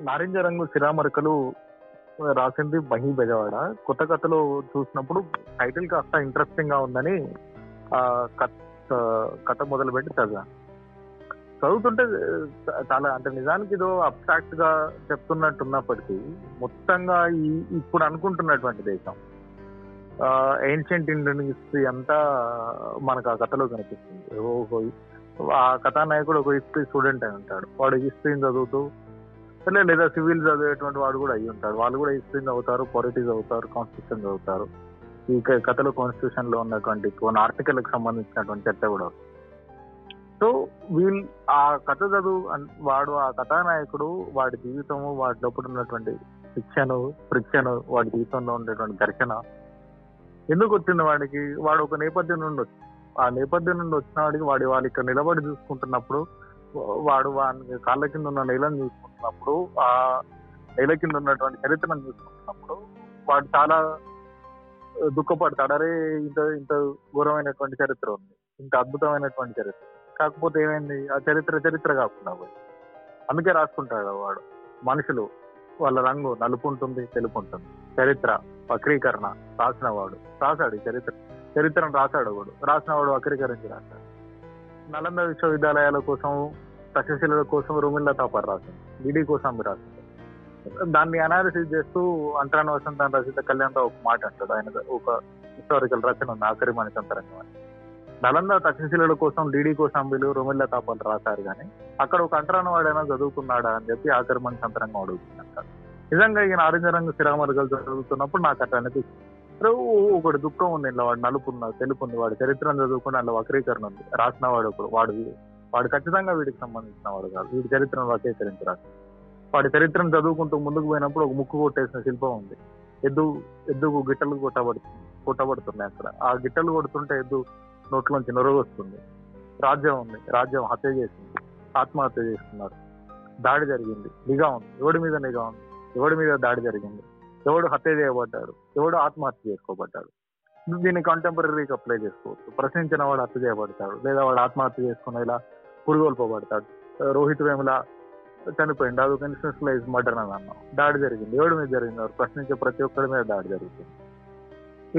నారింజ రంగు సిరామరకలు రాసింది మహి బెజవాడ. కొత్త కథలో చూసినప్పుడు టైటిల్ కాస్త ఇంట్రెస్టింగ్గా ఉందని ఆ కథ కథ మొదలుపెట్టి చదివాను. చదువుతుంటే చాలా అంటే నిజానికి ఏదో అబ్స్ట్రాక్ట్గా చెప్తున్నట్టున్నప్పటికీ మొత్తంగా ఈ ఇప్పుడు అనుకుంటున్నటువంటి దేశం ఏన్షియంట్ ఇండియన్ హిస్టరీ అంతా మనకు ఆ కథలో కనిపిస్తుంది. ఓ- ఆ కథానాయకుడు ఒక హిస్టరీ స్టూడెంట్ అని ఉంటాడు. వాడు హిస్టరీని చదువుతూ లే- లేదా సివిల్ చదివేటువంటి వాడు కూడా అయ్యి ఉంటాడు. వాళ్ళు కూడా హిస్టరీ చదువుతారు పొలిటిక్స్ చదువుతారు కాన్స్టిట్యూషన్ చదువుతారు. ఈ కథలు కథలో కాన్స్టిట్యూషన్లో ఉన్నటువంటి కొన్ని ఆర్టికల్కి సంబంధించినటువంటి చర్చ కూడా సో వీళ్ళు ఆ కథ చదువు వాడు ఆ కథానాయకుడు వాడి జీవితము వాడి లోపల ఉన్నటువంటి శిక్షను ఫ్రిక్షను వాడి జీవితంలో ఉండేటువంటి ఘర్షణ ఎందుకు వచ్చింది వాడికి? వాడు ఒక నేపథ్యం నుండి వచ్చి ఆ నేపథ్యం నుండి వచ్చిన వాడికి వాడి వాళ్ళు ఇక్కడ నిలబడి చూసుకుంటున్నప్పుడు వాడు వాడిని కాళ్ళ కింద ఉన్న నేలను చూసుకుంటున్నప్పుడు ఆ నేల కింద ఉన్నటువంటి చరిత్రను చూసుకుంటున్నప్పుడు వాడు చాలా దుఃఖపడతాడు. అరే ఇంత ఇంత ఘోరమైనటువంటి చరిత్ర ఉంది. ఇంత అద్భుతమైనటువంటి చరిత్ర కాకపోతే ఏమైంది? ఆ చరిత్ర చరిత్ర కాకుండా పోయి అందుకే రాసుకుంటాడు వాడు. మనుషులు వాళ్ళ రంగు నలుపు ఉంటుంది తెలుపు ఉంటుంది చరిత్ర వక్రీకరణ రాసిన వాడు. రాశాడు ఈ చరిత్ర. చరిత్రను రాశాడు వాడు. రాసిన వాడు వక్రీకరించి రాశాడు. నలంద విశ్వవిద్యాలయాల కోసం తక్షశిల కోసం రూమిల్లా తాపర్ రాసింది. డిడి కోసం రాసింది. దాన్ని అనాలిసిస్ చేస్తూ అంతరాన వసంత రచిత కళ్యాణ్తో ఒక మాట అంటాడు. ఆయన ఒక హిస్టారికల్ రచన ఉంది. ఆఖరి మణితంతరంగం అని నలంద తక్షశిల కోసం డిడి కోసం వీళ్ళు రొమిల్ల తాపాలు రాశారు కానీ అక్కడ ఒక అంటరాన వాడైనా చదువుకున్నాడా అని చెప్పి ఆఖరి మణితంతరంగం అడుగుతుందంటాడు. నిజంగా ఈ నారింజ రంగు స్థిరామరుగలు చదువుతున్నప్పుడు నాకు అట్లా అనిపిస్తుంది. చరిత్రకు ఒకటి దుఃఖం ఉంది ఇలా వాడు నలుపు ఉన్న తెలుపు ఉంది వాడు చరిత్రను చదువుకుని అందులో వక్రీకరణ ఉంది. రాసిన వాడు ఒకడు వాడు వాడు. ఖచ్చితంగా వీడికి సంబంధించిన వాడు కాదు. వీడి చరిత్రను వక్రీకరించరాదు వాడి చరిత్రను చదువుకుంటూ ముందుకు పోయినప్పుడు ఒక ముక్కు కొట్టేసిన శిల్పం ఉంది. ఎద్దు ఎద్దుకు గిట్టలు కొట్టబడుతుంది కొట్టబడుతున్నాయి అక్కడ. ఆ గిట్టలు కొడుతుంటే ఎద్దు నోట్లోంచి నొరగ వస్తుంది. రాజ్యం ఉంది. రాజ్యం హత్య చేసింది. ఆత్మహత్య చేస్తున్నారు. దాడి జరిగింది. నిఘా ఉంది. ఎవడి మీద నిఘా ఉంది? ఎవడి మీద దాడి జరిగింది? ఎవడు హత్య చేయబడ్డాడు ఎవడు ఆత్మహత్య చేసుకోబడ్డాడు. దీన్ని కంటెంపరీకి అప్లై చేసుకోవచ్చు. ప్రశ్నించిన వాడు హత్య చేయబడతాడు లేదా వాడు ఆత్మహత్య చేసుకునేలా పురుగొల్పబడతాడు. రోహిత్ వేముల చనిపోయింది అది ఒక ఇన్స్టెన్షనలైజ్ మర్డర్ అని అన్నాం. దాడి జరిగింది. ఎవడి మీద జరిగింది? వాడు ప్రశ్నించే ప్రతి ఒక్కరి మీద దాడి జరుగుతుంది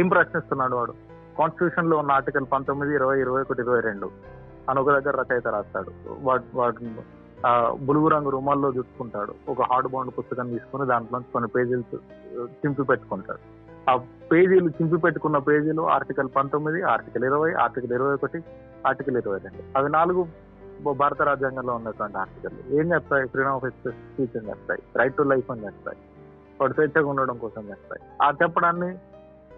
ఏం ప్రశ్నిస్తున్నాడు వాడు? కాన్స్టిట్యూషన్లో ఉన్న ఆర్టికల్ పంతొమ్మిది ఇరవై ఇరవై ఒకటి ఇరవై రెండు అని ఒక దగ్గర రచయిత రాస్తాడు. వాడు వాడు ఆ బులుగు రంగు రుమాల్లో చుట్టుకుంటాడు ఒక హార్డ్ బౌండ్ పుస్తకం తీసుకుని దాంట్లో కొన్ని పేజీలు చింపి పెట్టుకుంటాడు. ఆ పేజీలు చింపి పెట్టుకున్న పేజీలు ఆర్టికల్ పంతొమ్మిది ఆర్టికల్ ఇరవై ఆర్టికల్ ఇరవై ఒకటి ఆర్టికల్ ఇరవై రెండు. అవి నాలుగు భారత రాజ్యాంగంలో ఉన్నటువంటి ఆర్టికల్ ఏం చెప్తాయి ఫ్రీడమ్ ఆఫ్ స్పీచ్ అని చెప్తాయి రైట్ టు లైఫ్ అని చెప్తాయి వాడు స్వేచ్ఛగా ఉండడం కోసం చెప్తాయి ఆ చెప్పడాన్ని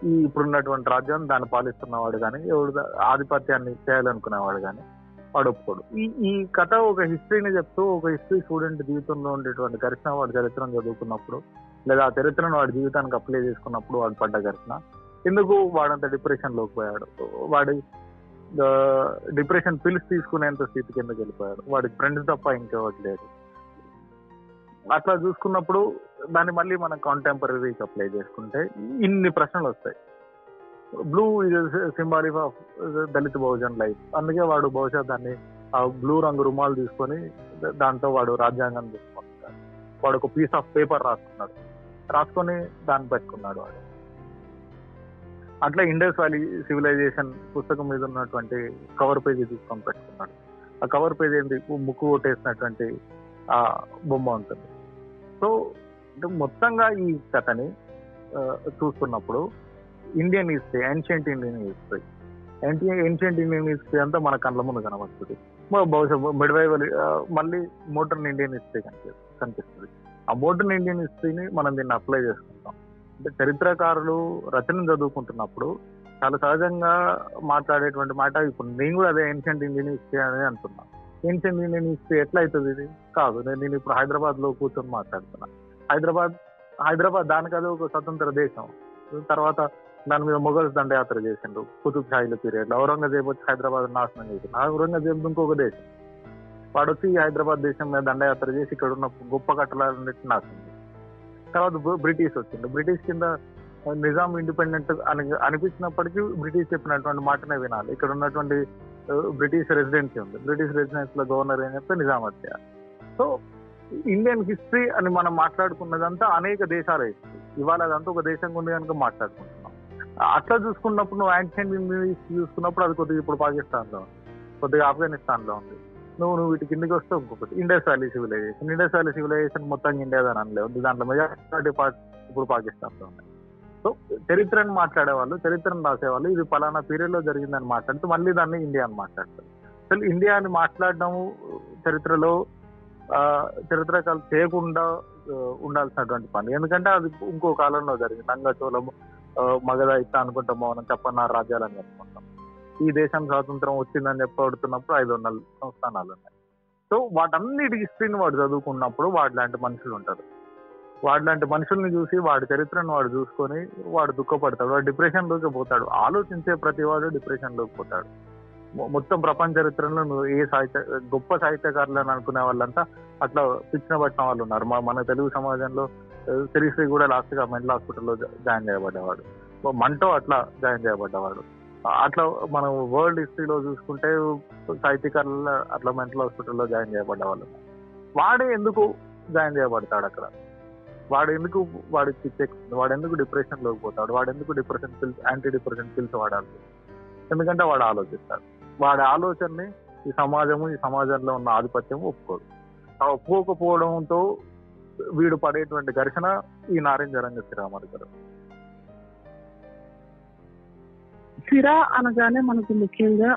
ఈ ఇప్పుడున్నటువంటి రాజ్యాన్ని దాన్ని పాలిస్తున్నవాడు కానీ ఎవడు ఆధిపత్యాన్ని చేయాలనుకునేవాడు కానీ వాడు ఒప్పుకోడు ఈ ఈ కథ ఒక హిస్టరీని చెప్తూ ఒక హిస్టరీ స్టూడెంట్ జీవితంలో ఉండేటువంటి ఘర్షణ వాడి చరిత్రను చదువుకున్నప్పుడు లేదా ఆ చరిత్రను వాడి జీవితానికి అప్లై చేసుకున్నప్పుడు వాడు పడ్డ ఘర్షణ. ఎందుకు వాడంత డిప్రెషన్లోకి పోయాడు? వాడి డిప్రెషన్ పిలిచి తీసుకునేంత స్థితి కిందకి వెళ్ళిపోయాడు? వాడికి ఫ్రెండ్స్ తప్ప ఇంకెవరు లేదు అట్లా చూసుకున్నప్పుడు దాన్ని మళ్ళీ మనం కాంటెంపరీకి అప్లై చేసుకుంటే ఇన్ని ప్రశ్నలు వస్తాయి. Blue is symbolic of Dalit Bahujan life అందుకే వాడు బహుశా దాన్ని ఆ బ్లూ రంగు రుమాలు తీసుకొని దాంతో వాడు రాజ్యాంగం తీసుకుంటాడు వాడు ఒక పీస్ ఆఫ్ పేపర్ రాసుకున్నాడు. రాసుకొని దాన్ని పెట్టుకున్నాడు వాడు. అట్లా ఇండస్ వ్యాలీ సివిలైజేషన్ పుస్తకం మీద ఉన్నటువంటి కవర్ పేజీ తీసుకొని పెట్టుకున్నాడు. ఆ కవర్ పేజీ ఏంటి ముక్కు కొట్టేసినటువంటి ఆ బొమ్మ ఉంటుంది. సో మొత్తంగా ఈ కథని చూస్తున్నప్పుడు Indian history ancient Indian history ancient Indian history అంతా మన కళ్ళ ముందు కనబడుతుంది. బహుశా మిడ్వైవల్ మళ్ళీ మోడర్న్ ఇండియన్ హిస్టరీ కనిపిస్తుంది కనిపిస్తుంది. ఆ మోడర్న్ ఇండియన్ హిస్టరీని మనం దీన్ని అప్లై చేసుకుంటాం. అంటే చరిత్రకారులు రచన చదువుకుంటున్నప్పుడు చాలా సహజంగా మాట్లాడేటువంటి మాట ఇప్పుడు నేను కూడా అదే ఏన్షియంట్ ఇండియన్ హిస్టరీ అని అంటున్నా. ఏన్షియంట్ ఇండియన్ హిస్టరీ ఎట్లా అవుతుంది ఇది? కాదు నేను నేను ఇప్పుడు హైదరాబాద్లో కూర్చొని మాట్లాడుతున్నా. హైదరాబాద్ హైదరాబాద్ దానికి ఒక స్వతంత్ర దేశం. తర్వాత దాని మీద మొఘల్స్ దండయాత్ర చేసిండు కుతుబ్ షాహీల పీరియడ్లో. ఔరంగజేబు వచ్చి హైదరాబాద్ నాశనం చేసిండు. ఔరంగజేబు ఇంకొక దేశం. వాడు వచ్చి హైదరాబాద్ దేశం మీద దండయాత్ర చేసి ఇక్కడ ఉన్న గొప్ప కట్టలన్నిటి నాశనం తర్వాత బ్రిటిష్ వచ్చిండు. బ్రిటిష్ కింద నిజాం ఇండిపెండెంట్ అని అనిపించినప్పటికీ బ్రిటిష్ చెప్పినటువంటి మాటనే వినాలి. ఇక్కడ ఉన్నటువంటి బ్రిటిష్ రెసిడెన్సీ ఉంది. బ్రిటిష్ రెసిడెన్సీ లో గవర్నర్ ఏం చెప్తే నిజాం వచ్చేయాలి సో ఇండియన్ హిస్టరీ అని మనం మాట్లాడుకున్నదంతా అనేక దేశాల హిస్టరీ ఇవాళ అదంతా ఒక దేశంగా ఉంది కనుక మాట్లాడుకుంటాం అట్లా చూసుకున్నప్పుడు నువ్వు యాన్షియంట్ మూవీస్ చూసుకున్నప్పుడు అది కొద్దిగా ఇప్పుడు పాకిస్తాన్లో ఉంది. కొద్దిగా ఆఫ్ఘనిస్తాన్లో ఉంది. నువ్వు నువ్వు వీటి కిందకి వస్తే ఇంకొకటి. Indus valley civilization Indus valley civilization మొత్తం ఇండియా అని అనలేదు దాంట్లో మెజారిటీ పార్ట్ ఇప్పుడు పాకిస్తాన్లో ఉంది. సో చరిత్రను మాట్లాడే వాళ్ళు చరిత్రను రాసేవాళ్ళు ఇది పలానా పీరియడ్లో జరిగిందని మాట్లాడుతూ మళ్ళీ దాన్ని ఇండియా అని మాట్లాడతారు. అసలు ఇండియా అని మాట్లాడడం చరిత్రలో ఆ, చరిత్రకాలు చేయకుండా ఉండాల్సినటువంటి పని. ఎందుకంటే అది ఇంకో కాలంలో జరిగింది. నంగచోళము మగధ ఇట్లా అనుకుంటాం మనం చెప్పన్న రాజ్యాలని చెప్పుకుంటాం ఈ దేశం స్వాతంత్రం వచ్చిందని చెప్పబడుతున్నప్పుడు ఐదు వందల సంస్థానాలు ఉన్నాయి. సో వాటన్నిటి హిస్టరీని వాడు చదువుకున్నప్పుడు వాడు లాంటి మనుషులు ఉంటారు. వాడు లాంటి మనుషుల్ని చూసి వాడి చరిత్రను వాడు చూసుకొని వాడు దుఃఖపడతాడు వాడు డిప్రెషన్లోకి పోతాడు. ఆలోచించే ప్రతి వాడు డిప్రెషన్లోకి పోతాడు మొత్తం ప్రపంచ చరిత్రలో నువ్వు ఏ సాహిత్య గొప్ప సాహిత్యకారులు అని అనుకునే వాళ్ళంతా అట్లా పిచ్చిన పట్టిన వాళ్ళు ఉన్నారు. మా- మన తెలుగు సమాజంలో శ్రీశ్రీ కూడా లాస్ట్గా మెంటల్ హాస్పిటల్లో జాయిన్ చేయబడ్డవాడు. మంటో అట్లా జాయిన్ చేయబడ్డవాడు. అట్లా మనం వరల్డ్ హిస్టరీలో చూసుకుంటే సాహిత్యకారుల అట్లా మెంటల్ హాస్పిటల్లో జాయిన్ చేయబడ్డవాళ్ళు. వాడే ఎందుకు జాయిన్ చేయబడతాడు అక్కడ? వాడు ఎందుకు వాడికి పిచ్చెక్కుతుంది వాడు ఎందుకు డిప్రెషన్లోకి పోతాడు? వాడు ఎందుకు depression pills anti depression pills వాడాలి? ఎందుకంటే వాడు ఆలోచిస్తాడు. వాడి ఆలోచనని ఈ సమాజము ఈ సమాజంలో ఉన్న ఆధిపత్యం ఒప్పుకోదు. ఆ ఒప్పుకోకపోవడంతో వీడు పడేటువంటి ఘర్షణ ఈ నారింజ రంగ శ్రీరామారి గారు. సిరా అనగానే మనకు ముఖ్యంగా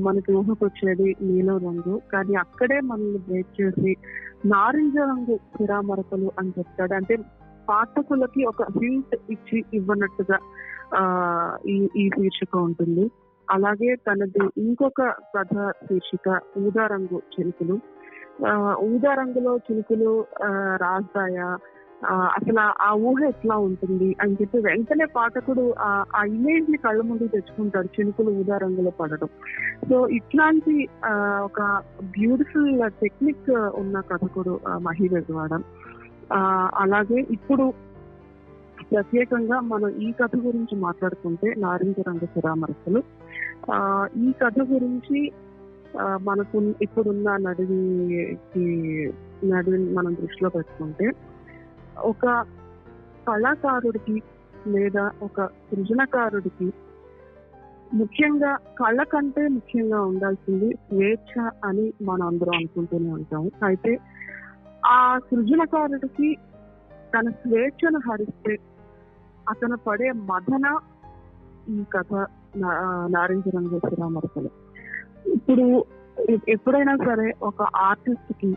మనకి ఊహకు వచ్చేది నీలం రంగు. కానీ అక్కడే మనల్ని బ్రేక్ చేసి నారింజ రంగు సిరా మరకలు అని చెప్తాడు. అంటే పాఠకులకి ఒక హింట్ ఇచ్చి ఇవ్వనట్టుగా ఆ ఈ ఈ శీర్షిక ఉంటుంది. అలాగే తనది ఇంకొక కథ శీర్షిక ఊదా రంగు చిలుకలు. ఊదా రంగులో చినుకులు రాస్తాయా? ఆ, అసలు ఆ- ఊహ ఎట్లా ఉంటుంది? అని చెప్పి వెంటనే పాఠకుడు ఆ ఇమేజ్ని కళ్ళ ముందు తెచ్చుకుంటాడు చినుకులు ఊదా రంగులో పడడం. సో ఇట్లాంటి ఆ, ఒక బ్యూటిఫుల్ టెక్నిక్ ఉన్న కథకుడు ఆ, మహి బెజవాడ ఆ, అలాగే ఇప్పుడు ప్రత్యేకంగా మనం ఈ కథ గురించి మాట్లాడుకుంటే నారింజ రంగ శిరామరసలు ఆ, ఈ కథ గురించి మనకు ఇప్పుడున్న నడికి నడివి మనం దృష్టిలో పెట్టుకుంటే ఒక కళాకారుడికి లేదా ఒక సృజనకారుడికి ముఖ్యంగా కళ కంటే ముఖ్యంగా ఉండాల్సింది స్వేచ్ఛ అని మనం అందరం అనుకుంటూనే ఉంటాం. అయితే ఆ సృజనకారుడికి తన స్వేచ్ఛను హరిస్తే అతను పడే మదన ఈ కథ నారింజ రంగు శ్రీరామరసలు ఇప్పుడు ఎప్పుడైనా సరే ఒక ఆర్టిస్ట్కి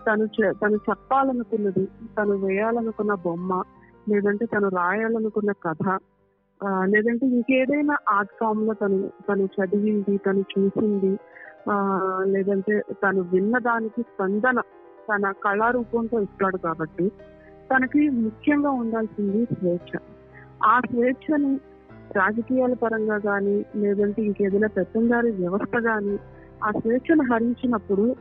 తను చె- తను చెప్పాలనుకున్నది తను వేయాలనుకున్న బొమ్మ లేదంటే తను రాయాలనుకున్న కథ ఆ, లేదంటే ఇంకేదైనా ఆర్ట్ ఫామ్లో తను తను చదివింది తను చూసింది ఆ, లేదంటే తను విన్న దానికి స్పందన తన కళారూపంతో ఇస్తాడు కాబట్టి తనకి ముఖ్యంగా ఉండాల్సింది స్వేచ్ఛ. ఆ స్వేచ్ఛని రాజకీయాల పరంగా కానీ లేదంటే ఇంకేదైనా పెత్తందారి వ్యవస్థ కానీ ఆ స్వేచ్ఛను హరించినప్పుడు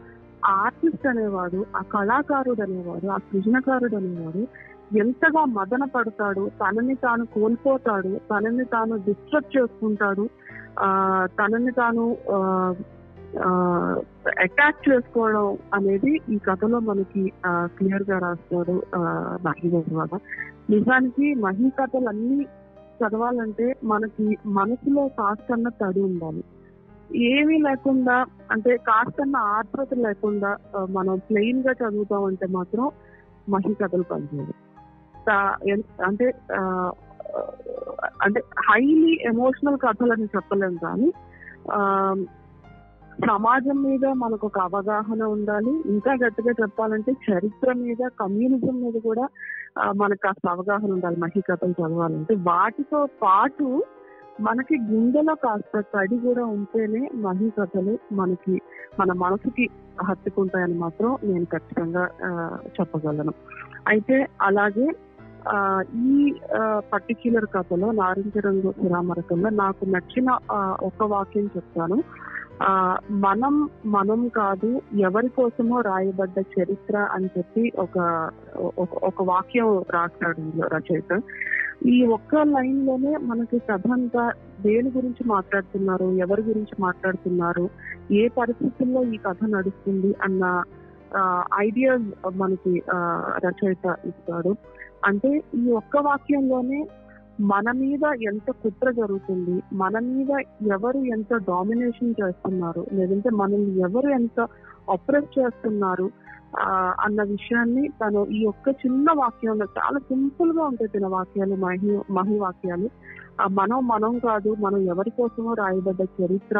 ఆర్టిస్ట్ అనేవాడు ఆ కళాకారుడు అనేవాడు ఆ సృజనకారుడు అనేవాడు ఎంతగా మదన పడతాడు తనని తాను కోల్పోతాడు తనని తాను డిస్టర్బ్ చేసుకుంటాడు ఆ తనని తాను అటాక్ చేసుకోవడం అనేది ఈ కథలో మనకి క్లియర్గా రాస్తాడు మహి నిజానికి మహి కథలు అన్ని చదవాలంటే మనకి మనసులో కాస్తన్న తడి ఉండాలి. ఏమీ లేకుండా అంటే కాస్తన్న ఆత్రత లేకుండా మనం ప్లెయిన్గా చదువుతామంటే మాత్రం మహి కథలు పనిచేయదు అంటే అంటే హైలీ ఎమోషనల్ కథలని చెప్పలేము కానీ ఆ, సమాజం మీద మనకు ఒక అవగాహన ఉండాలి. ఇంకా గట్టిగా చెప్పాలంటే చరిత్ర మీద కమ్యూనిజం మీద కూడా మనకు కాస్త అవగాహన ఉండాలి. మహి కథలు చదవాలంటే వాటితో పాటు మనకి గుండెలో కాస్త తడి కూడా ఉంటేనే మహి కథలు మనకి మన మనసుకి హత్తుకుంటాయని మాత్రం నేను ఖచ్చితంగా ఆ, చెప్పగలను. అయితే అలాగే ఆ, ఈ పర్టిక్యులర్ కథలో నారింజ రంగు శ్రీరామరకంలో నాకు నచ్చిన ఒక వాక్యం చెప్తాను. ఆ మనం మనం కాదు ఎవరి కోసమో రాయబడ్డ చరిత్ర అని చెప్పి ఒక ఒక- ఒక వాక్యం రాస్తాడు రచయిత. ఈ ఒక్క లైన్లోనే మనకి కథ అంతా దేని గురించి మాట్లాడుతున్నారు ఎవరి గురించి మాట్లాడుతున్నారు ఏ పరిస్థితుల్లో ఈ కథ నడుస్తుంది అన్న ఐడియాస్ మనకి ఆ, రచయిత ఇస్తాడు. అంటే ఈ ఒక్క వాక్యంలోనే మన మీద ఎంత కుట్ర జరుగుతుంది మన మీద ఎవరు ఎంత డామినేషన్ చేస్తున్నారు లేదంటే మనల్ని ఎవరు ఎంత అప్రెస్ చేస్తున్నారు అన్న విషయాన్ని తను ఈ యొక్క చిన్న వాక్యంలో చాలా సింపుల్గా ఉంటాయి తన వాక్యాలు మహి మహి వాక్యాలు. ఆ మనం మనం కాదు మనం ఎవరి కోసమో రాయబడ్డ చరిత్ర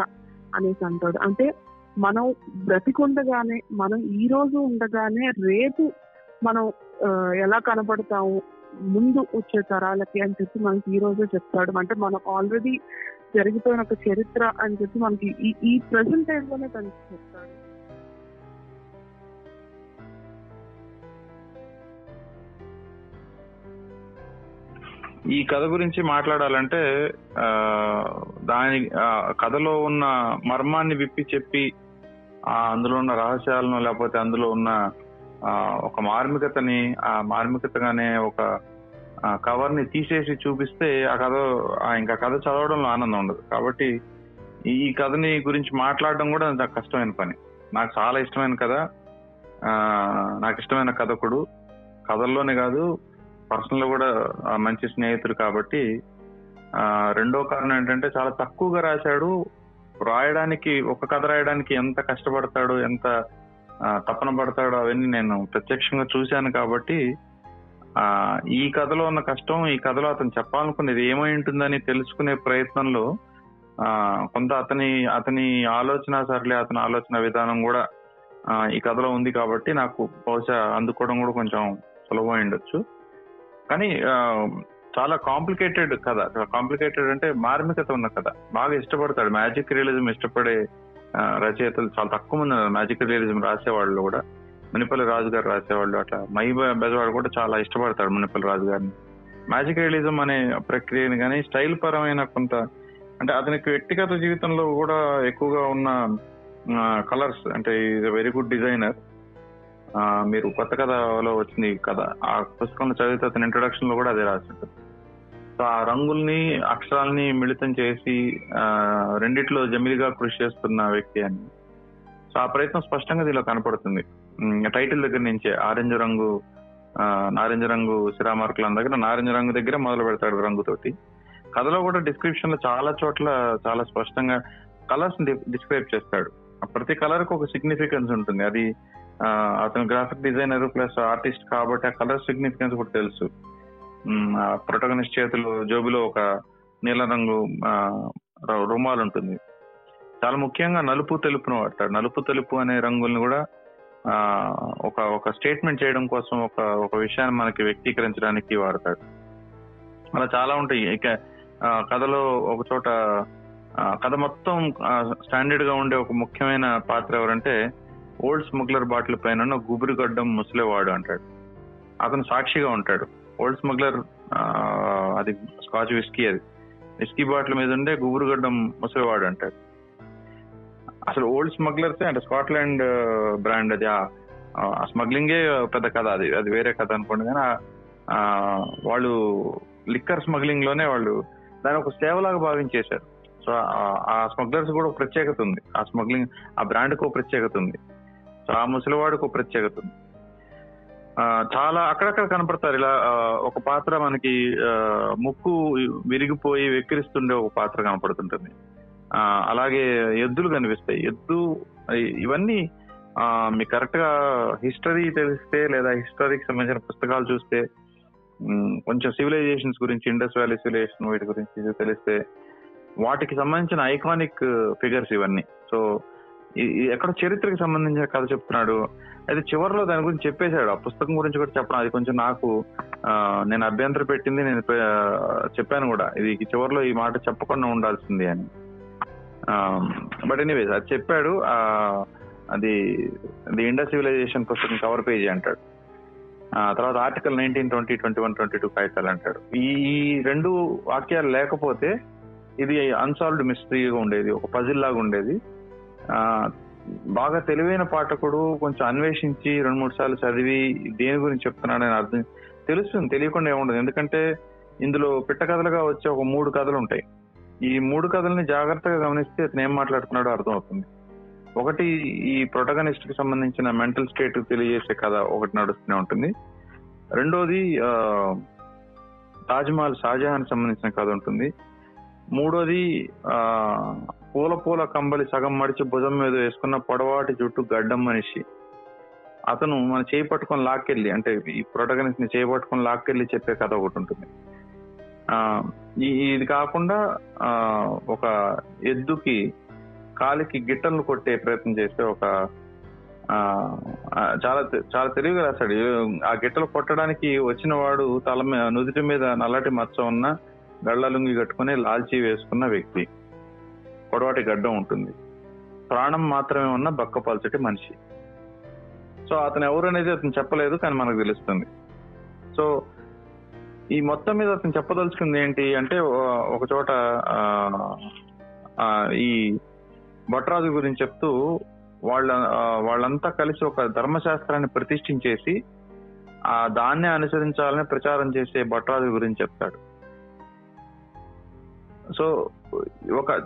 అనేసి అంటాడు. అంటే మనం బ్రతికుండగానే మనం ఈ రోజు ఉండగానే రేపు మనం ఎలా కనబడతాము ముందు వచ్చే తరాలకి అని చెప్పి మనకి ఈ రోజే చెప్తాడు. అంటే మనం ఆల్రెడీ జరిగిపోయిన ఒక చరిత్ర అని చెప్పి మనకి ఈ ఈ ప్రెసెంట్ టైం లోనే తనకి చెప్తాడు. ఈ కథ గురించి మాట్లాడాలంటే ఆ, దాని ఆ, కథలో ఉన్న మర్మాన్ని విప్పి చెప్పి అందులో ఉన్న రహస్యాలను లేకపోతే అందులో ఉన్న ఒక మార్మికతని ఆ మార్మికతగానే ఒక కవర్ని తీసేసి చూపిస్తే ఆ కథ ఆ, ఇంకా కథ చదవడంలో ఆనందం ఉండదు. కాబట్టి ఈ కథని గురించి మాట్లాడడం కూడా నాకు కష్టమైన పని. నాకు చాలా ఇష్టమైన కథ నాకు ఇష్టమైన కథకుడు. కథల్లోనే కాదు పర్సనల్ కూడా మంచి స్నేహితుడు కాబట్టి రెండో కారణం ఏంటంటే చాలా తక్కువగా రాశాడు. రాయడానికి ఒక కథ రాయడానికి ఎంత కష్టపడతాడు ఎంత తపన పడతాడు అవన్నీ నేను ప్రత్యక్షంగా చూశాను కాబట్టి ఆ ఈ కథలో ఉన్న కష్టం ఈ కథలో అతను చెప్పాలనుకున్నది ఏమై ఉంటుందని తెలుసుకునే ప్రయత్నంలో ఆ కొంత అతని అతని ఆలోచన సర్లే అతని ఆలోచన విధానం కూడా ఆ, ఈ కథలో ఉంది కాబట్టి నాకు బహుశా అందుకోవడం కూడా కొంచెం సులభం ఉండొచ్చు. కానీ చాలా కాంప్లికేటెడ్ కథ. కాంప్లికేటెడ్ అంటే మార్మికత ఉన్న కథ. బాగా ఇష్టపడతాడు. మ్యాజిక్ రియలిజం ఇష్టపడే రచయితలు చాలా తక్కువ మంది మ్యాజిక్ రియలిజం రాసేవాళ్ళు కూడా. మునిపల్లి రాజు గారు రాసేవాళ్ళు. అట్లా మై బెజవాడు కూడా చాలా ఇష్టపడతాడు మునిపల్లి రాజు గారిని మ్యాజిక్ రియలిజం అనే ప్రక్రియని కానీ స్టైల్ పరమైన కొంత అంటే అతనికి వ్యక్తిగత జీవితంలో కూడా ఎక్కువగా ఉన్న కలర్స్ అంటే ఈజ్ వెరీ గుడ్ డిజైనర్. మీరు కొత్త కథలో వచ్చింది కథ. ఆ పుస్తకంలో చదివితే అతని ఇంట్రొడక్షన్లో కూడా అదే రాసింది సో ఆ రంగుల్ని అక్షరాల్ని మిళితం చేసి ఆ, రెండిట్లో జమిలిగా కృషి చేస్తున్న వ్యక్తి అని. సో ఆ ప్రయత్నం స్పష్టంగా దీనిలో కనపడుతుంది. టైటిల్ దగ్గర నుంచే ఆరెంజ్ రంగు నారింజ రంగు సిరామార్కుల దగ్గర నారింజ రంగు దగ్గర మొదలు పెడతాడు రంగుతోటి. కథలో కూడా డిస్క్రిప్షన్లో చాలా చోట్ల చాలా స్పష్టంగా కలర్స్ డిస్క్రైబ్ చేస్తాడు. ప్రతి కలర్కు ఒక సిగ్నిఫికెన్స్ ఉంటుంది. అది అతను గ్రాఫిక్ డిజైనర్ ప్లస్ ఆర్టిస్ట్ కాబట్టి ఆ కలర్ సిగ్నిఫికెన్స్ కూడా తెలుసు. ప్రొటగనిస్ట్ చేతులు జోబులో ఒక నీల రంగు రుమాలు ఉంటుంది. చాలా ముఖ్యంగా నలుపు తెలుపును వాడతాడు. నలుపు తెలుపు అనే రంగుల్ని కూడా ఒక ఒక స్టేట్మెంట్ చేయడం కోసం ఒక ఒక విషయాన్ని మనకి వ్యక్తీకరించడానికి వాడతాడు. అలా చాలా ఉంటాయి. ఇక కథలో ఒక చోట కథ మొత్తం స్టాండర్డ్గా ఉండే ఒక ముఖ్యమైన పాత్ర ఎవరంటే ఓల్డ్ స్మగ్లర్ బాటిల్ పైన ఉన్న గుబురుగడ్డం ముసలేవాడు అంటాడు. అతను సాక్షిగా ఉంటాడు. ఓల్డ్ స్మగ్లర్ అది స్కాచ్ విస్కీ అది. విస్కీ బాటిల్ మీద ఉండే గుబురుగడ్డం ముసలివాడు అంటాడు. అసలు ఓల్డ్ స్మగ్లర్స్ అంటే స్కాట్లాండ్ బ్రాండ్ అది. ఆ స్మగ్లింగే పెద్ద కథ అది. అది వేరే కథ అనుకోండి కానీ వాళ్ళు లిక్కర్ స్మగ్లింగ్లోనే వాళ్ళు దాని ఒక సేవలాగా భావించేశారు. సో ఆ- స్మగ్లర్స్ కూడా ఒక ప్రత్యేకత ఉంది. ఆ స్మగ్లింగ్ ఆ బ్రాండ్కి ఒక ప్రత్యేకత ఉంది. సో ఆ ముసలివాడికి ఒక ప్రత్యేకత ఉంది. చాలా అక్కడక్కడ కనపడతారు. ఇలా ఒక పాత్ర మనకి ముక్కు విరిగిపోయి వెక్కిరిస్తుండే ఒక పాత్ర కనపడుతుంటుంది. అలాగే ఎద్దులు కనిపిస్తాయి. ఎద్దు ఇవన్నీ మీకు కరెక్ట్గా హిస్టరీ తెలిస్తే లేదా హిస్టరీకి సంబంధించిన పుస్తకాలు చూస్తే కొంచెం సివిలైజేషన్స్ గురించి ఇండస్ వ్యాలీ సివిలైజేషన్ వీటి గురించి తెలిస్తే వాటికి సంబంధించిన ఐకానిక్ ఫిగర్స్ ఇవన్నీ. సో ఎక్కడ చరిత్రకి సంబంధించిన కథ చెప్తున్నాడు. అయితే చివరిలో దాని గురించి చెప్పేశాడు. ఆ పుస్తకం గురించి కూడా చెప్పడం అది కొంచెం నాకు నేను అభ్యంతరం పెట్టింది నేను చెప్పాను కూడా. ఇది చివరిలో ఈ మాట చెప్పకుండా ఉండాల్సింది అని. బట్ ఎనీవేస్ అది చెప్పాడు. అది ది ఇండస్ సివిలైజేషన్ పుస్తకం కవర్ పేజీ అంటాడు. తర్వాత article nineteen twenty twenty one twenty two కాగితాలు అంటాడు. ఈ రెండు వాక్యాలు లేకపోతే ఇది అన్సాల్వ్డ్ మిస్టరీగా ఉండేది. ఒక పజిల్ లాగా ఉండేది. బాగా తెలివైన పాఠకుడు కొంచెం అన్వేషించి రెండు మూడు సార్లు చదివి దేని గురించి చెప్తున్నాడని అర్థం తెలుస్తుంది తెలియకుండా ఏముండదు. ఎందుకంటే ఇందులో పిట్ట కథలుగా వచ్చే ఒక మూడు కథలు ఉంటాయి. ఈ మూడు కథల్ని జాగ్రత్తగా గమనిస్తే అతను ఏం మాట్లాడుతున్నాడో అర్థమవుతుంది. ఒకటి ఈ ప్రొటగనిస్ట్కి సంబంధించిన మెంటల్ స్టేట్ తెలియజేసే కథ ఒకటి నడుస్తూనే ఉంటుంది. రెండోది తాజ్మహల్ షాజహాన్ సంబంధించిన కథ ఉంటుంది. మూడోది పూల పూల కంబలి సగం మడిచి భుజం మీద వేసుకున్న పొడవాటి జుట్టు గడ్డం మనిషి. అతను మన చేయి పట్టుకొని లాక్కెళ్ళి అంటే ఈ ప్రొటగనిస్ట్ని చేయి పట్టుకొని లాక్కెళ్ళి చెప్పే కథ ఒకటి ఉంటుంది. ఆ ఇది కాకుండా ఆ ఒక ఎద్దుకి కాలికి గిట్టలు కొట్టే ప్రయత్నం చేస్తే ఒక చాలా చాలా తెలివిగా రాశాడు. ఆ గిట్టలు కొట్టడానికి వచ్చిన వాడు తల మీద నుదుటి మీద నల్లటి మచ్చ ఉన్న గళ్ళ లుంగి కట్టుకుని లాల్చీ వేసుకున్న వ్యక్తి. పొడవాటి గడ్డం ఉంటుంది. ప్రాణం మాత్రమే ఉన్న బక్కపల్చటి మనిషి. సో అతను ఎవరనేది అతను చెప్పలేదు కానీ మనకు తెలుస్తుంది. సో ఈ మొత్తం మీద అతను చెప్పదలుచుకుంది ఏంటి అంటే ఒక చోట ఈ భట్రాజు గురించి చెప్తూ వాళ్ళ వాళ్ళంతా కలిసి ఒక ధర్మశాస్త్రాన్ని ప్రతిష్ఠించేసి ఆ దాన్నే అనుసరించాలని ప్రచారం చేసే భట్రాజు గురించి చెప్తాడు. సో ఒక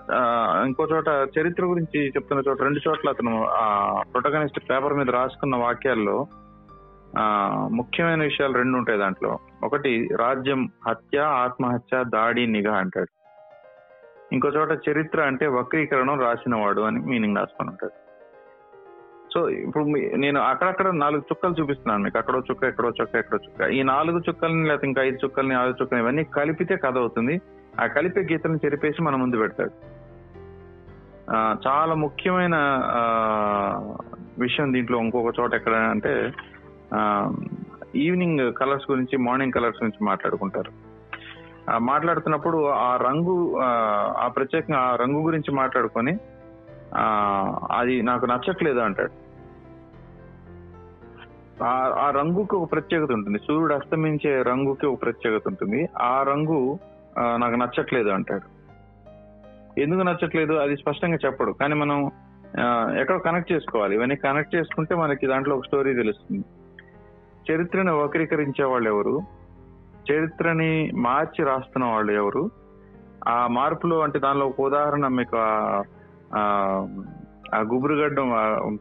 ఇంకో చోట చరిత్ర గురించి చెప్తున్న చోట రెండు చోట్ల అతను ఆ ప్రొటగనిస్ట్ పేపర్ మీద రాసుకున్న వాక్యాల్లో ఆ ముఖ్యమైన విషయాలు రెండు ఉంటాయి దాంట్లో. ఒకటి రాజ్యం హత్య ఆత్మహత్య దాడి నిఘా అంటాడు. ఇంకో చోట చరిత్ర అంటే వక్రీకరణం రాసినవాడు అని మీనింగ్ రాసుకొని ఉంటాడు. సో ఇప్పుడు మీ- నేను అక్కడక్కడ నాలుగు చుక్కలు చూపిస్తున్నాను మీకు. అక్కడో చుక్క ఎక్కడో చుక్క ఎక్కడో చుక్క. ఈ నాలుగు చుక్కల్ని లేకపోతే ఇంకా ఐదు చుక్కల్ని ఆరు చుక్కల్ని ఇవన్నీ కలిపితే కథ అవుతుంది. ఆ కలిపే గీతను చెరిపేసి మన ముందు పెడతాడు. చాలా ముఖ్యమైన విషయం దీంట్లో ఇంకొక చోట ఎక్కడ అంటే ఈవినింగ్ కలర్స్ గురించి మార్నింగ్ కలర్స్ గురించి మాట్లాడుకుంటారు. మాట్లాడుతున్నప్పుడు ఆ రంగు ఆ, ప్రత్యేకంగా ఆ రంగు గురించి మాట్లాడుకొని అది నాకు నచ్చట్లేదు అంటాడు. ఆ- రంగుకి ఒక ప్రత్యేకత ఉంటుంది. సూర్యుడు అస్తమించే రంగుకి ఒక ప్రత్యేకత ఉంటుంది. ఆ రంగు నాకు నచ్చట్లేదు అంటాడు. ఎందుకు నచ్చట్లేదు? అది స్పష్టంగా చెప్పడు. కానీ మనం ఎక్కడో కనెక్ట్ చేసుకోవాలి. ఇవన్నీ కనెక్ట్ చేసుకుంటే మనకి దాంట్లో ఒక స్టోరీ తెలుస్తుంది. చరిత్రను వక్రీకరించే వాళ్ళు ఎవరు? చరిత్రని మార్చి రాస్తున్న వాళ్ళు ఎవరు? ఆ మార్పులో అంటే దానిలో ఒక ఉదాహరణ మీకు ఆ- ఆ- గుబురుగడ్డం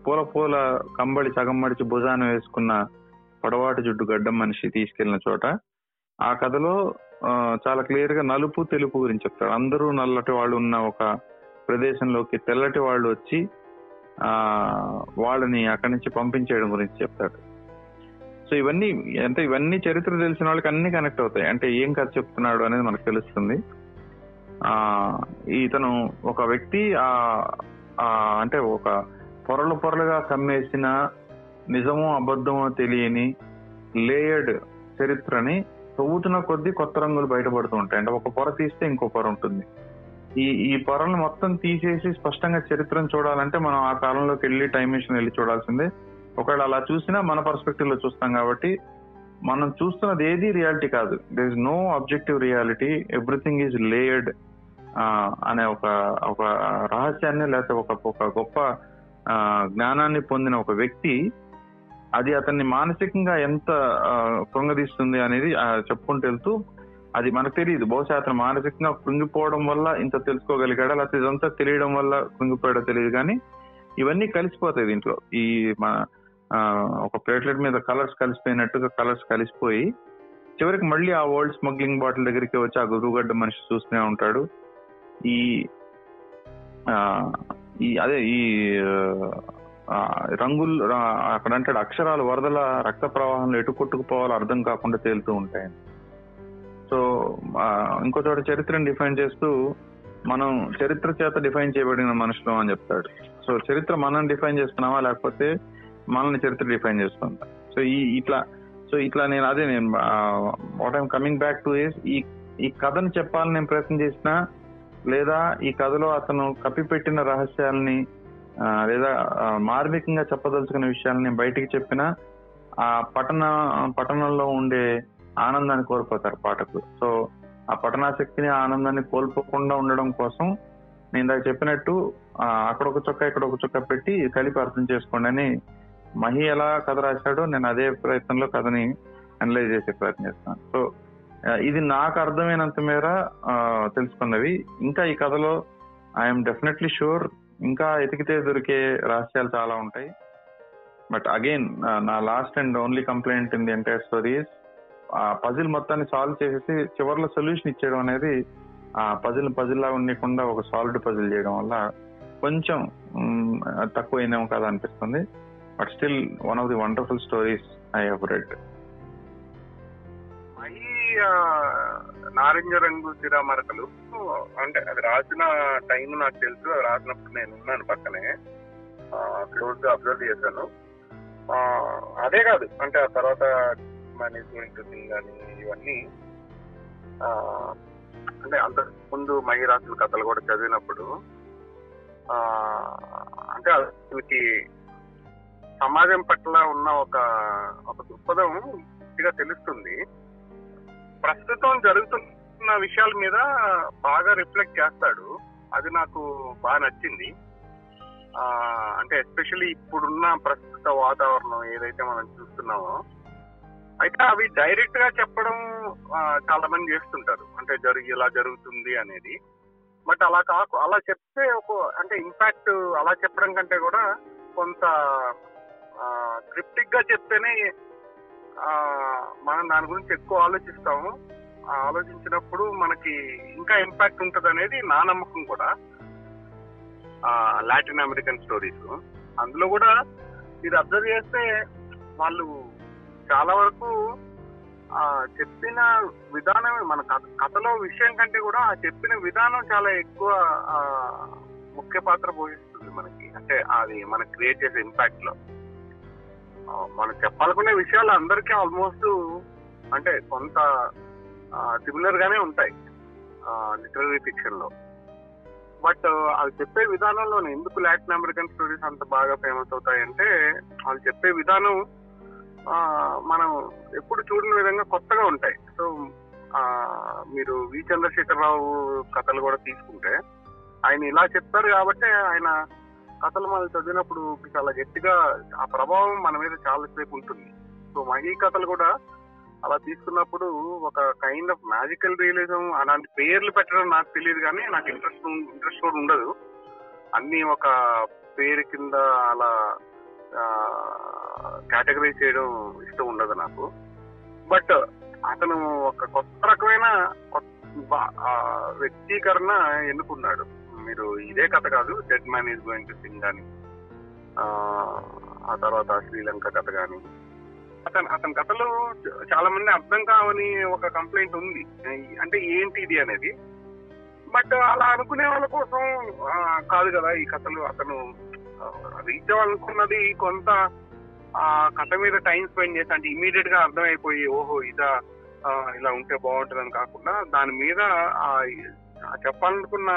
పూల పూల కంబడి సగం మడిచి భుజాన వేసుకున్న పొడవాటి జుట్టు గడ్డం మనిషి తీసుకెళ్ళిన చోట ఆ కథలో చాలా క్లియర్గా నలుపు తెలుపు గురించి చెప్తాడు. అందరూ నల్లటి వాళ్ళు ఉన్న ఒక ప్రదేశంలోకి తెల్లటి వాళ్ళు వచ్చి ఆ వాళ్ళని అక్కడి నుంచి పంపించేయడం గురించి చెప్తాడు. సో ఇవన్నీ అంటే ఇవన్నీ చరిత్ర తెలిసిన వాళ్ళకి అన్ని కనెక్ట్ అవుతాయి. అంటే ఏం కథ చెప్తున్నాడు అనేది మనకు తెలుస్తుంది. ఆ ఇతను ఒక వ్యక్తి ఆ అంటే ఒక పొరలు పొరలుగా కమ్మేసిన నిజమో అబద్ధమో తెలియని లేయర్డ్ చరిత్రని తవ్వుతున్న కొద్దీ కొత్త రంగులు బయటపడుతూ ఉంటాయి. అంటే ఒక పొర తీస్తే ఇంకో పొర ఉంటుంది. ఈ ఈ పొరలను మొత్తం తీసేసి స్పష్టంగా చరిత్రను చూడాలంటే మనం ఆ కాలంలోకి వెళ్ళి టైం మిషన్ వెళ్ళి చూడాల్సిందే. ఒకవేళ అలా చూసినా మన పర్స్పెక్టివ్లో చూస్తాం కాబట్టి మనం చూస్తున్నది ఏది రియాలిటీ కాదు. There is no objective reality everything is layered అనే ఒక ఒక రహస్యాన్ని లేకపోతే ఒక ఒక గొప్ప జ్ఞానాన్ని పొందిన ఒక వ్యక్తి అది అతన్ని మానసికంగా ఎంత కృంగదీస్తుంది అనేది చెప్పుకుంటూ వెళ్తూ అది మనకు తెలియదు. బహుశా అతను మానసికంగా కృంగిపోవడం వల్ల ఇంత తెలుసుకోగలిగాడా లేకపోతే ఇదంతా తెలియడం వల్ల కృంగిపోయాడో తెలియదు. కానీ ఇవన్నీ కలిసిపోతాయి దీంట్లో. ఈ మన ఒక ప్లేట్లెట్ మీద కలర్స్ కలిసిపోయినట్టుగా కలర్స్ కలిసిపోయి చివరికి మళ్ళీ ఆ వరల్డ్ స్మగ్లింగ్ బాటిల్ దగ్గరికి వచ్చి ఆ గురువుగడ్డ మనిషి చూస్తూనే ఉంటాడు. ఈ ఈ అదే ఈ రంగులు అక్కడ అంటాడు అక్షరాలు వరదల రక్త ప్రవాహంలో ఎటు కొట్టుకుపోవాలో అర్థం కాకుండా తేలుతూ ఉంటాయి. సో ఇంకో చోట చరిత్రను డిఫైన్ చేస్తూ మనం చరిత్ర చేత డిఫైన్ చేయబడిన మనుషులు అని చెప్తాడు. సో చరిత్ర మనం డిఫైన్ చేస్తున్నామా లేకపోతే మనల్ని చరిత్ర డిఫైన్ చేస్తుందా సో ఈ ఇట్లా సో ఇట్లా నేను అదే నేను what I'm coming back to is ఈ ఈ కథను చెప్పాలని నేను ప్రయత్నం చేసినా లేదా ఈ కథలో అతను కప్పిపెట్టిన రహస్యాల్ని లేదా మార్మికంగా చెప్పదలుచుకున్న విషయాలని బయటికి చెప్పినా ఆ పట్టణ పట్టణంలో ఉండే ఆనందాన్ని కోల్పోతారు పాఠకులు. సో ఆ పఠనాశక్తిని ఆనందాన్ని కోల్పోకుండా ఉండడం కోసం నేను ఇందాక చెప్పినట్టు అక్కడ ఒక చుక్క ఇక్కడ ఒక చుక్క పెట్టి కలిపి అర్థం చేసుకోండి అని మహి ఎలా కథ రాశాడో నేను అదే ప్రయత్నంలో కథని అనలైజ్ చేసే ప్రయత్నం చేస్తాను. సో ఇది నాకు అర్థమైనంత మేర తెలుసుకున్నవి. ఇంకా ఈ కథలో ఐఎమ్ డెఫినెట్లీ షూర్ ఇంకా ఎతికితే దొరికే రహస్యాలు చాలా ఉంటాయి. బట్ అగైన్ నా last and only complaint in the entire stories ఆ పజిల్ మొత్తాన్ని సాల్వ్ చేసేసి చివరిలో సొల్యూషన్ ఇచ్చేయడం అనేది ఆ పజిల్ పజిల్ లాగా ఉండకుండా ఒక సాల్వ్డ్ పజిల్ చేయడం వల్ల కొంచెం తక్కువ తక్కువైందేమో కదా అనిపిస్తుంది. But still one of the wonderful stories I have read నారింజ రంగు చిరామరకలు. అంటే అది రాసిన టైం నాకు తెలుసు అది రాసినప్పుడు నేను ఉన్నాను పక్కనే. క్లోజ్గా అబ్జర్వ్ చేశాను. అదే కాదు అంటే ఆ తర్వాత మేనేజ్మెంట్ థింగ్ కానీ ఇవన్నీ అంటే అంత ముందు మహిరాజుల కథలు కూడా చదివినప్పుడు అంటే అతనికి సమాజం పట్ల ఉన్న ఒక ఒక దృక్పథం పూర్తిగా తెలుస్తుంది. ప్రస్తుతం జరుగుతున్న విషయాల మీద బాగా రిఫ్లెక్ట్ చేస్తాడు. అది నాకు బాగా నచ్చింది. అంటే ఎస్పెషల్లీ ఇప్పుడున్న ప్రస్తుత వాతావరణం ఏదైతే మనం చూస్తున్నామో. అయితే అవి డైరెక్ట్గా చెప్పడం చాలా మంది చేస్తుంటారు. అంటే జరిగి ఇలా జరుగుతుంది అనేది. బట్ అలా కాకు అలా చెప్తే ఒక అంటే ఇంపాక్ట్ అలా చెప్పడం కంటే కూడా కొంత క్రిప్టిక్గా చెప్తేనే మనం దాని గురించి ఎక్కువ ఆలోచిస్తాము. ఆలోచించినప్పుడు మనకి ఇంకా ఇంపాక్ట్ ఉంటుంది అనేది నా నమ్మకం కూడా. లాటిన్ అమెరికన్ స్టోరీస్ అందులో కూడా ఇది అబ్జర్వ్ చేస్తే వాళ్ళు చాలా వరకు ఆ చెప్పిన విధానం మన కథ- కథలో విషయం కంటే కూడా ఆ చెప్పిన విధానం చాలా ఎక్కువ ముఖ్య పాత్ర పోషిస్తుంది మనకి. అంటే అది మనకి క్రియేట్ చేసే ఇంపాక్ట్లో. మనం చెప్పాలనుకునే విషయాలు అందరికీ ఆల్మోస్ట్ అంటే కొంత సిమిలర్ గానే ఉంటాయి. లిటరీ ఫిక్షన్లో. బట్ వాళ్ళు చెప్పే విధానంలో ఎందుకు లాటిన్ అమెరికన్ స్టోరీస్ అంత బాగా ఫేమస్ అవుతాయంటే వాళ్ళు చెప్పే విధానం మనం ఎప్పుడు చూడని విధంగా కొత్తగా ఉంటాయి. సో మీరు వి చంద్రశేఖరరావు కథలు కూడా తీసుకుంటే ఆయన ఇలా చెప్తారు కాబట్టి ఆయన కథలు మనం చదివినప్పుడు చాలా గట్టిగా ఆ ప్రభావం మన మీద చాలా సేపు ఉంటుంది. సో మహీ కథలు కూడా అలా తీసుకున్నప్పుడు ఒక కైండ్ ఆఫ్ మ్యాజికల్ రియలిజం అలాంటి పేర్లు పెట్టడం నాకు తెలియదు కానీ నాకు ఇంట్రెస్ట్ ఇంట్రెస్ట్ కూడా ఉండదు. అన్ని ఒక పేరు కింద అలా కేటగరైజ్ చేయడం ఇష్టం ఉండదు నాకు. బట్ అతను ఒక కొత్త రకమైన కొత్త వ్యక్తీకరణ ఎన్నుకున్నాడు. మీరు ఇదే కథ కాదు dead man is going to sing కానీ ఆ, తర్వాత శ్రీలంక కథ కానీ అతను అతని కథలు చాలా మంది అర్థం కావని ఒక కంప్లైంట్ ఉంది. అంటే ఏంటి ఇది అనేది? బట్ అలా అనుకునే వాళ్ళ కోసం కాదు కదా ఈ కథలు. అతను రీచ్ అవ్వాలనుకున్నది కొంత ఆ కథ మీద టైం స్పెండ్ చేసి అంటే ఇమీడియట్గా అర్థమైపోయి ఓహో ఇదా ఇలా ఉంటే బాగుంటుందని కాకుండా దాని మీద ఆ చెప్పాలనుకున్న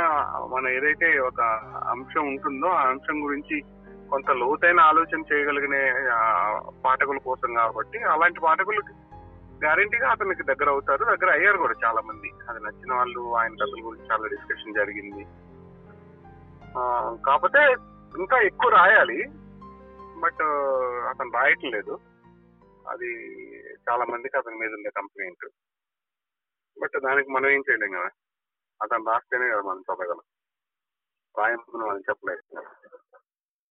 మన ఏదైతే ఒక అంశం ఉంటుందో ఆ అంశం గురించి కొంత లోతైన ఆలోచన చేయగలిగిన పాఠకుల కోసం కాబట్టి అలాంటి పాఠకులకి గ్యారంటీగా అతనికి దగ్గర అవుతారు దగ్గర అయ్యారు కూడా చాలా మంది అది నచ్చిన వాళ్ళు ఆయన కథల గురించి చాలా డిస్కషన్ జరిగింది. కాకపోతే ఇంకా ఎక్కువ రాయాలి బట్ అతను రాయట్లేదు. అది చాలా మందికి అతని మీద ఉండే కంప్లైంట్ బట్ దానికి మనం ఏం చేయలేం కదా. అతను రాస్తేనే కదా మనం చదవగలం రాయమని మనం చెప్పలేదు